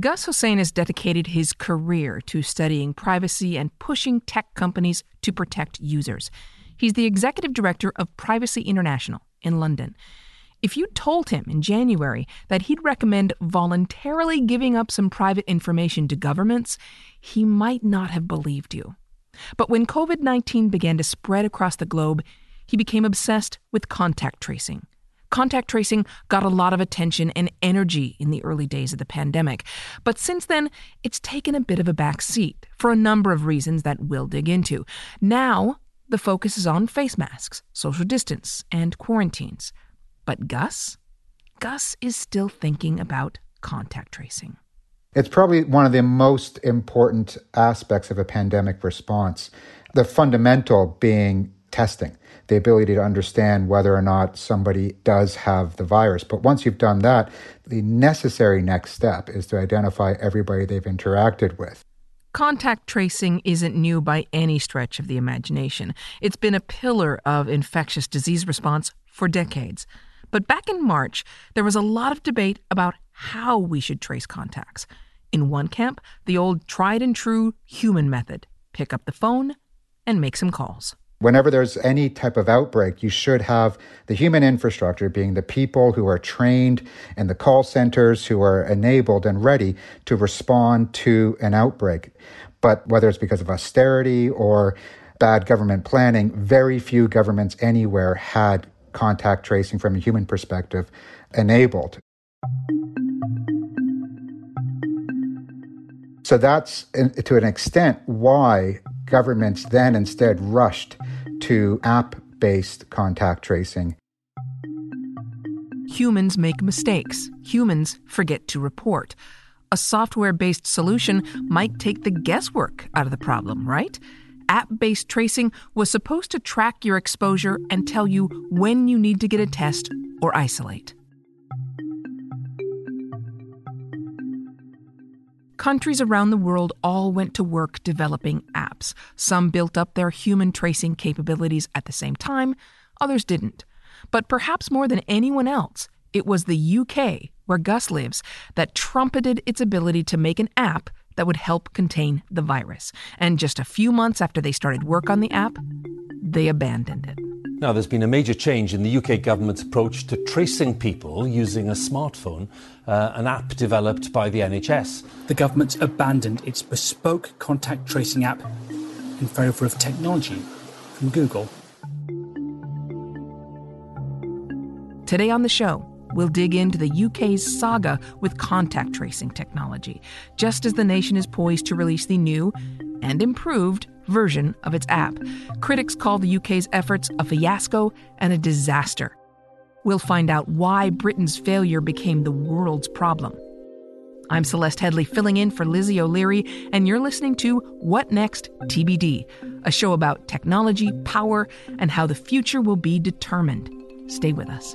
Gus Hosein has dedicated his career to studying privacy and pushing tech companies to protect users. He's the executive director of Privacy International in London. If you told him in January that he'd recommend voluntarily giving up some private information to governments, he might not have believed you. But when COVID 19 began to spread across the globe, he became obsessed with contact tracing. Contact tracing got a lot of attention and energy in the early days of the pandemic, but since then, it's taken a bit of a back seat for a number of reasons that we'll dig into. Now, the focus is on face masks, social distance, and quarantines. But Gus? Gus is still thinking about contact tracing. It's probably one of the most important aspects of a pandemic response. The fundamental being testing the ability to understand whether or not somebody does have the virus. But once you've done that, the necessary next step is to identify everybody they've interacted with. Contact tracing isn't new by any stretch of the imagination. It's been a pillar of infectious disease response for decades. But back in March, there was a lot of debate about how we should trace contacts. In one camp, the old tried and true human method pick up the phone and make some calls. Whenever there's any type of outbreak, you should have the human infrastructure being the people who are trained and the call centers who are enabled and ready to respond to an outbreak. But whether it's because of austerity or bad government planning, very few governments anywhere had contact tracing from a human perspective enabled. So that's, to an extent, why governments then instead rushed to app based contact tracing. Humans make mistakes, humans forget to report. A software based solution might take the guesswork out of the problem, right? App based tracing was supposed to track your exposure and tell you when you need to get a test or isolate. Countries around the world all went to work developing apps. Some built up their human tracing capabilities at the same time, others didn't. But perhaps more than anyone else, it was the UK, where Gus lives, that trumpeted its ability to make an app that would help contain the virus. And just a few months after they started work on the app, they abandoned it. Now, there's been a major change in the UK government's approach to tracing people using a smartphone, uh, an app developed by the NHS. The government abandoned its bespoke contact tracing app in favour of technology from Google. Today on the show, we'll dig into the UK's saga with contact tracing technology, just as the nation is poised to release the new and improved version of its app. Critics call the UK's efforts a fiasco and a disaster. We'll find out why Britain's failure became the world's problem. I'm Celeste Headlee filling in for Lizzie O'Leary, and you're listening to What Next TBD, a show about technology, power, and how the future will be determined. Stay with us.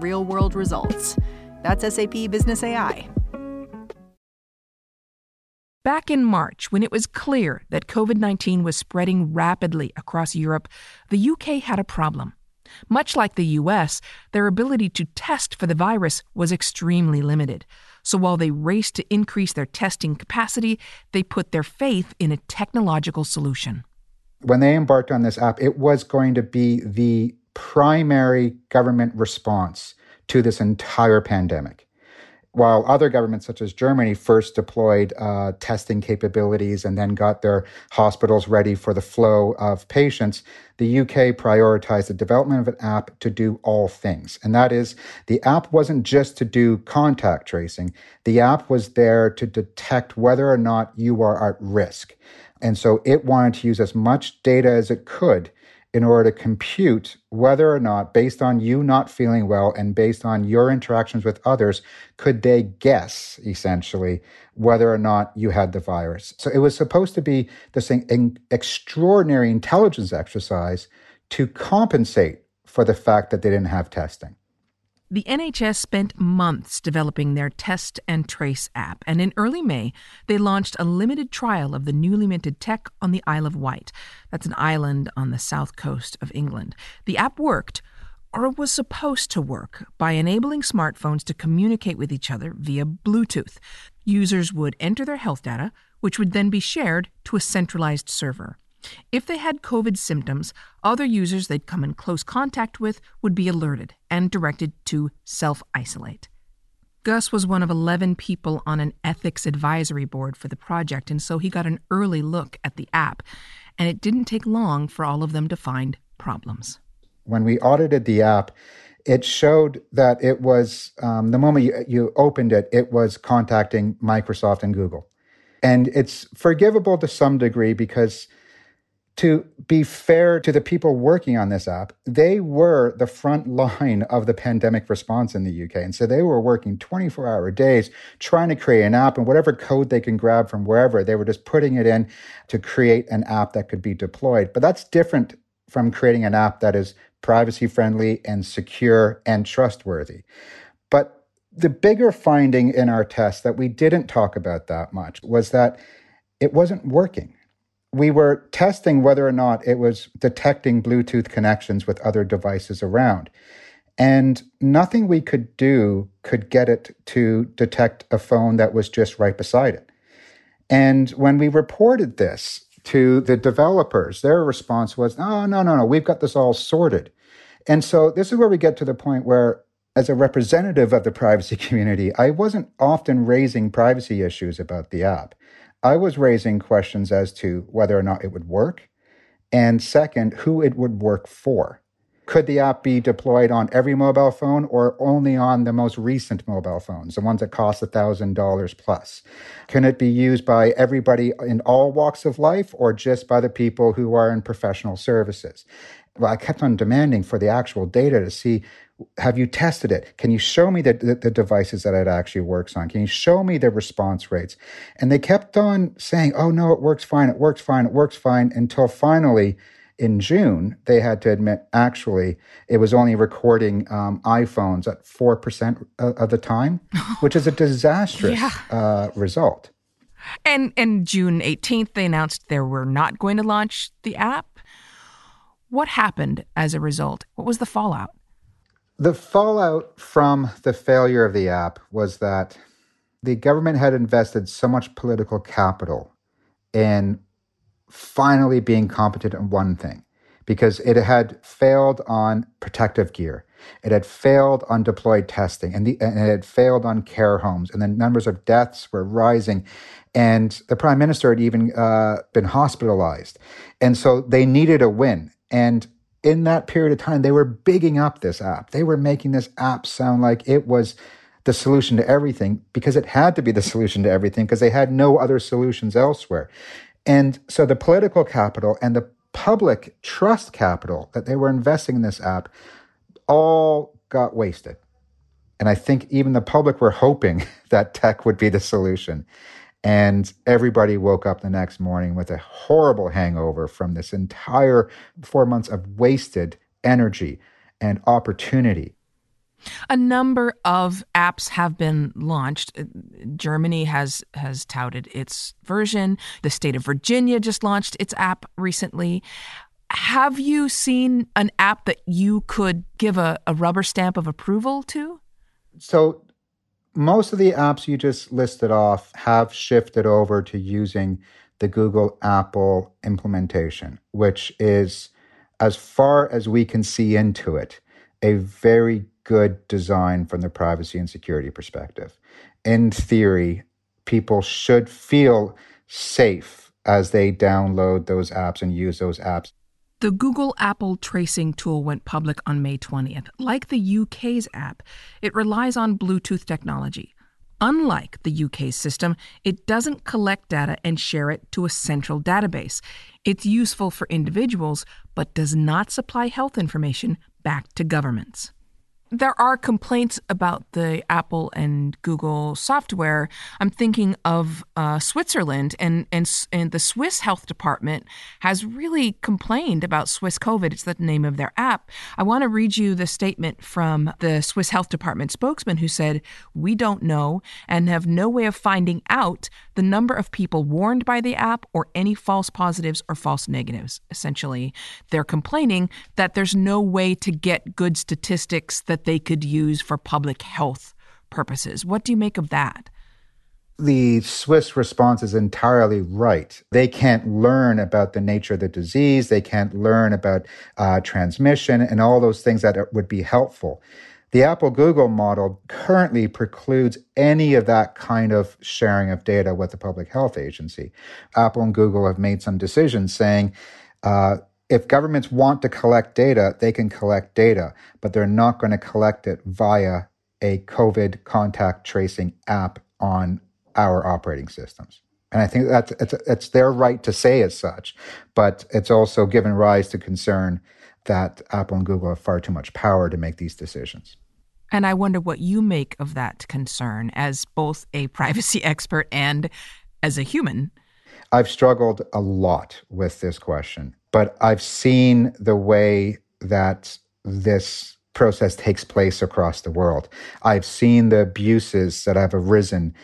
real world results. That's SAP Business AI. Back in March, when it was clear that COVID 19 was spreading rapidly across Europe, the UK had a problem. Much like the US, their ability to test for the virus was extremely limited. So while they raced to increase their testing capacity, they put their faith in a technological solution. When they embarked on this app, it was going to be the primary government response to this entire pandemic while other governments, such as Germany, first deployed uh, testing capabilities and then got their hospitals ready for the flow of patients, the UK prioritized the development of an app to do all things. And that is, the app wasn't just to do contact tracing, the app was there to detect whether or not you are at risk. And so it wanted to use as much data as it could in order to compute whether or not, based on you not feeling well and based on your interactions with others, could they guess essentially whether or not you had the virus. So it was supposed to be this extraordinary intelligence exercise to compensate for the fact that they didn't have testing. The NHS spent months developing their Test and Trace app, and in early May, they launched a limited trial of the newly minted tech on the Isle of Wight. That's an island on the south coast of England. The app worked, or was supposed to work, by enabling smartphones to communicate with each other via Bluetooth. Users would enter their health data, which would then be shared to a centralized server. If they had COVID symptoms, other users they'd come in close contact with would be alerted and directed to self isolate. Gus was one of 11 people on an ethics advisory board for the project, and so he got an early look at the app, and it didn't take long for all of them to find problems. When we audited the app, it showed that it was, um, the moment you, you opened it, it was contacting Microsoft and Google. And it's forgivable to some degree because to be fair to the people working on this app, they were the front line of the pandemic response in the UK. And so they were working 24 hour days trying to create an app and whatever code they can grab from wherever, they were just putting it in to create an app that could be deployed. But that's different from creating an app that is privacy friendly and secure and trustworthy. But the bigger finding in our test that we didn't talk about that much was that it wasn't working we were testing whether or not it was detecting Bluetooth connections with other devices around. And nothing we could do could get it to detect a phone that was just right beside it. And when we reported this to the developers, their response was, oh, no, no, no, we've got this all sorted. And so this is where we get to the point where, as a representative of the privacy community, I wasn't often raising privacy issues about the app. I was raising questions as to whether or not it would work, and second, who it would work for. Could the app be deployed on every mobile phone or only on the most recent mobile phones, the ones that cost $1,000 plus? Can it be used by everybody in all walks of life or just by the people who are in professional services? Well, I kept on demanding for the actual data to see have you tested it? Can you show me the, the, the, devices that it actually works on? Can you show me the response rates? And they kept on saying, oh, no, it works fine, it works fine, it works fine, until finally in June, they had to admit actually it was only recording um, iPhones at 4% of the time, which is a disastrous yeah. uh, result. And, and June 18th, they announced they were not going to launch the app. What happened as a result? What was the fallout? The fallout from the failure of the app was that the government had invested so much political capital in finally being competent in one thing because it had failed on protective gear. It had failed on deployed testing and, the, and, it had failed on care homes. And the numbers of deaths were rising. And the prime minister had even uh, been hospitalized. And so they needed a win. And in that period of time, they were bigging up this app. They were making this app sound like it was the solution to everything because it had to be the solution to everything because they had no other solutions elsewhere. And so the political capital and the public trust capital that they were investing in this app all got wasted. And I think even the public were hoping that tech would be the solution. And everybody woke up the next morning with a horrible hangover from this entire four months of wasted energy and opportunity. A number of apps have been launched. Germany has has touted its version. The state of Virginia just launched its app recently. Have you seen an app that you could give a, a rubber stamp of approval to? So, most of the apps you just listed off have shifted over to using the Google Apple implementation, which is, as far as we can see into it, a very good design from the privacy and security perspective. In theory, people should feel safe as they download those apps and use those apps. The Google Apple tracing tool went public on May 20th. Like the UK's app, it relies on Bluetooth technology. Unlike the UK's system, it doesn't collect data and share it to a central database. It's useful for individuals, but does not supply health information back to governments. There are complaints about the Apple and Google software. I'm thinking of uh, Switzerland, and, and and the Swiss health department has really complained about Swiss COVID. It's the name of their app. I want to read you the statement from the Swiss health department spokesman who said, "We don't know and have no way of finding out the number of people warned by the app or any false positives or false negatives." Essentially, they're complaining that there's no way to get good statistics that that they could use for public health purposes. What do you make of that? The Swiss response is entirely right. They can't learn about the nature of the disease. They can't learn about uh, transmission and all those things that would be helpful. The Apple Google model currently precludes any of that kind of sharing of data with the public health agency. Apple and Google have made some decisions saying uh, if governments want to collect data, they can collect data, but they're not going to collect it via a COVID contact tracing app on our operating systems. And I think that's it's, it's their right to say as such, but it's also given rise to concern that Apple and Google have far too much power to make these decisions. And I wonder what you make of that concern as both a privacy expert and as a human. I've struggled a lot with this question but I've seen the way that this process takes place across the world. I've seen the abuses that have arisen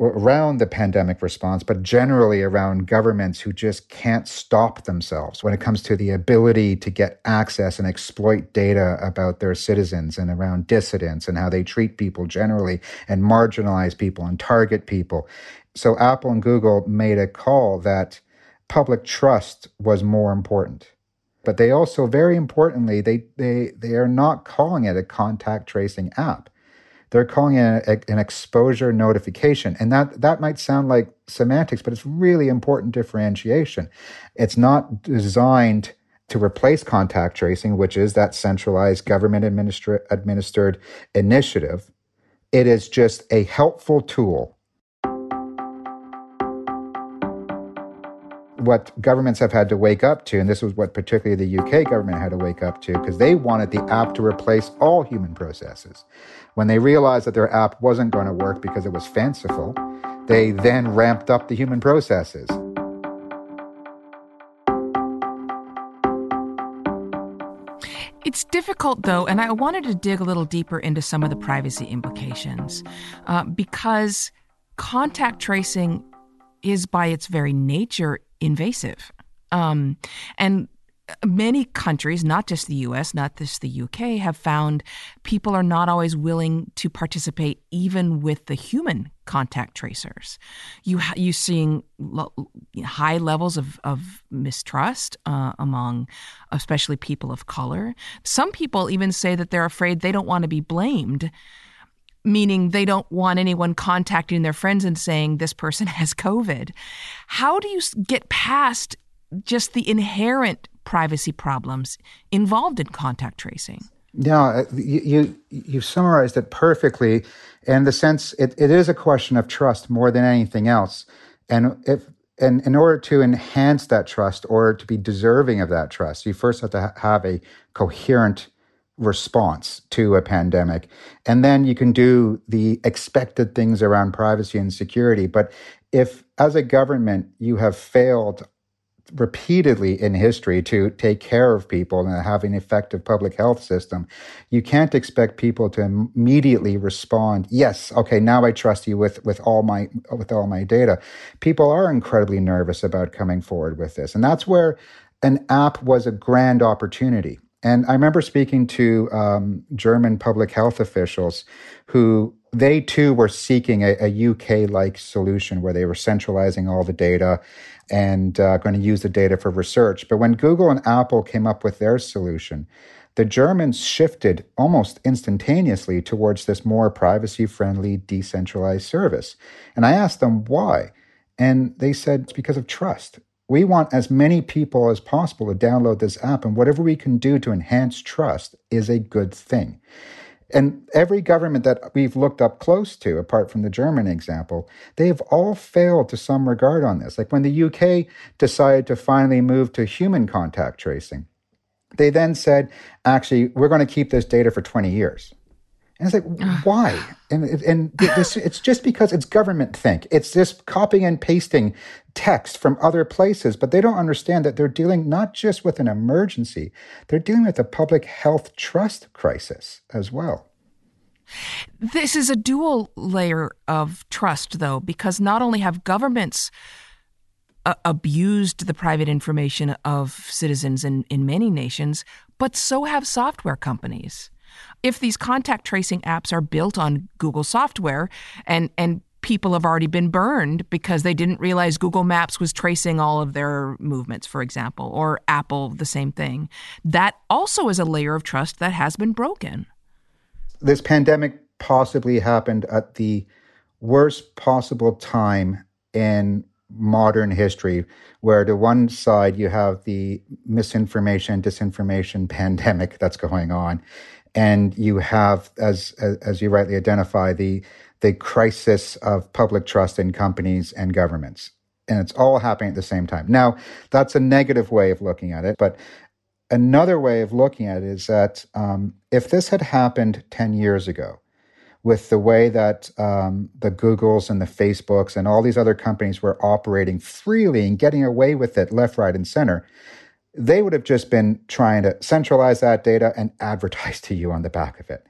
around the pandemic response, but generally around governments who just can't stop themselves when it comes to the ability to get access and exploit data about their citizens and around dissidents and how they treat people generally and marginalize people and target people. So Apple and Google made a call that public trust was more important. But they also, very importantly, they, they, they are not calling it a contact tracing app. They're calling it a, an exposure notification. And that, that might sound like semantics, but it's really important differentiation. It's not designed to replace contact tracing, which is that centralized government administra- administered initiative. It is just a helpful tool what governments have had to wake up to, and this was what particularly the UK government had to wake up to, because they wanted the app to replace all human processes. When they realized that their app wasn't going to work because it was fanciful, they then ramped up the human processes. It's difficult, though, and I wanted to dig a little deeper into some of the privacy implications uh, because contact tracing is, by its very nature, invasive. Um, and many countries, not just the US, not just the UK, have found people are not always willing to participate even with the human contact tracers. You you seeing lo- high levels of, of mistrust uh, among especially people of color. Some people even say that they're afraid they don't want to be blamed meaning they don't want anyone contacting their friends and saying this person has COVID. How do you get past just the inherent privacy problems involved in contact tracing? Yeah, uh, you, you you summarized it perfectly. In the sense, it, it is a question of trust more than anything else. And if and in order to enhance that trust or to be deserving of that trust, you first have to ha- have a coherent response to a pandemic. And then you can do the expected things around privacy and security. But if, as a government, you have failed repeatedly in history to take care of people and have an effective public health system, you can't expect people to immediately respond, yes, okay, now I trust you with, with all my with all my data. People are incredibly nervous about coming forward with this. And that's where an app was a grand opportunity. And I remember speaking to um, German public health officials who they too were seeking a, a UK like solution where they were centralizing all the data and uh, going to use the data for research. But when Google and Apple came up with their solution, the Germans shifted almost instantaneously towards this more privacy friendly, decentralized service. And I asked them why. And they said it's because of trust. We want as many people as possible to download this app, and whatever we can do to enhance trust is a good thing. And every government that we've looked up close to, apart from the German example, they've all failed to some regard on this. Like when the UK decided to finally move to human contact tracing, they then said, actually, we're going to keep this data for 20 years. And it's like, why? And, and this, it's just because it's government think. It's just copying and pasting text from other places, but they don't understand that they're dealing not just with an emergency, they're dealing with a public health trust crisis as well. This is a dual layer of trust, though, because not only have governments uh, abused the private information of citizens in, in many nations, but so have software companies if these contact tracing apps are built on Google software and and people have already been burned because they didn't realize Google Maps was tracing all of their movements, for example, or Apple, the same thing. That also is a layer of trust that has been broken. This pandemic possibly happened at the worst possible time in modern history, where to one side you have the misinformation, disinformation pandemic that's going on, and you have, as as you rightly identify, the the crisis of public trust in companies and governments, and it's all happening at the same time. Now, that's a negative way of looking at it, but another way of looking at it is that um, if this had happened ten years ago, with the way that um, the Googles and the Facebooks and all these other companies were operating freely and getting away with it left, right, and center, they would have just been trying to centralize that data and advertise to you on the back of it.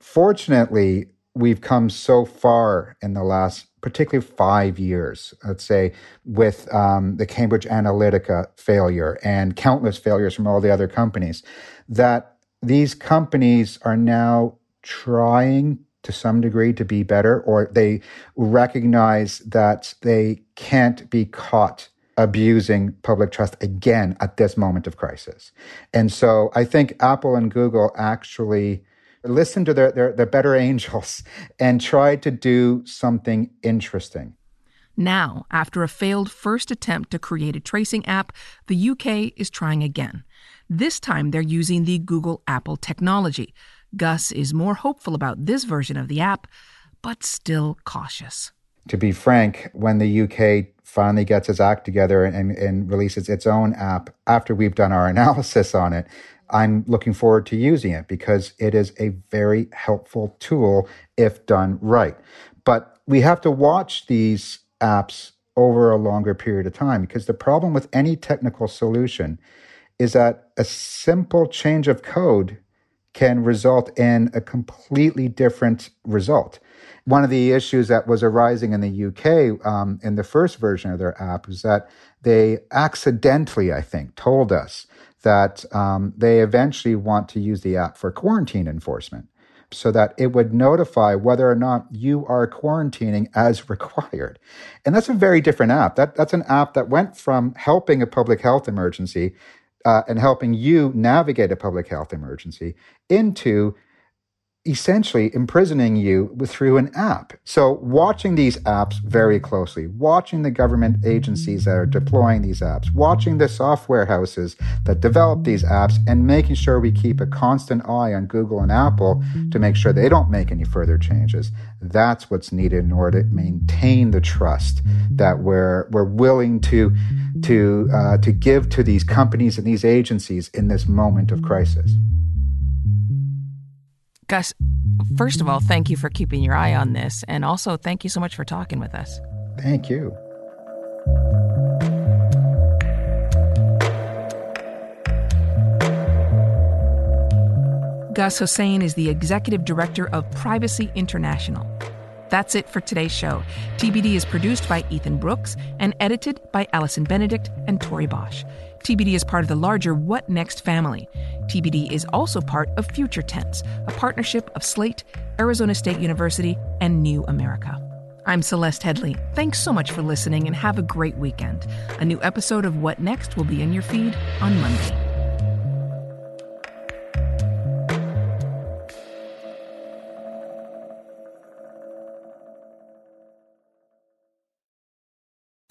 Fortunately, we've come so far in the last, particularly five years, let's say, with um, the Cambridge Analytica failure and countless failures from all the other companies, that these companies are now trying to some degree to be better, or they recognize that they can't be caught abusing public trust again at this moment of crisis. And so I think Apple and Google actually listened to their, their, their better angels and tried to do something interesting. Now, after a failed first attempt to create a tracing app, the UK is trying again. This time they're using the Google Apple technology. Gus is more hopeful about this version of the app, but still cautious. To be frank, when the UK finally gets its act together and, and releases its own app after we've done our analysis on it, I'm looking forward to using it because it is a very helpful tool if done right. But we have to watch these apps over a longer period of time because the problem with any technical solution is that a simple change of code can result in a completely different result. One of the issues that was arising in the UK um, in the first version of their app is that they accidentally, I think, told us that um, they eventually want to use the app for quarantine enforcement so that it would notify whether or not you are quarantining as required. And that's a very different app. That, that's an app that went from helping a public health emergency uh, and helping you navigate a public health emergency into essentially imprisoning you through an app. So watching these apps very closely, watching the government agencies that are deploying these apps, watching the software houses that develop these apps and making sure we keep a constant eye on Google and Apple to make sure they don't make any further changes. That's what's needed in order to maintain the trust that we're, we're willing to, to, uh, to give to these companies and these agencies in this moment of crisis. Gus, first of all, thank you for keeping your eye on this. And also, thank you so much for talking with us. Thank you. Gus Hosein is the executive director of Privacy International. That's it for today's show. TBD is produced by Ethan Brooks and edited by Allison Benedict and Tori Bosch. TBD is part of the larger What Next family. TBD is also part of Future Tense, a partnership of Slate, Arizona State University, and New America. I'm Celeste Headlee. Thanks so much for listening and have a great weekend. A new episode of What Next will be in your feed on Monday.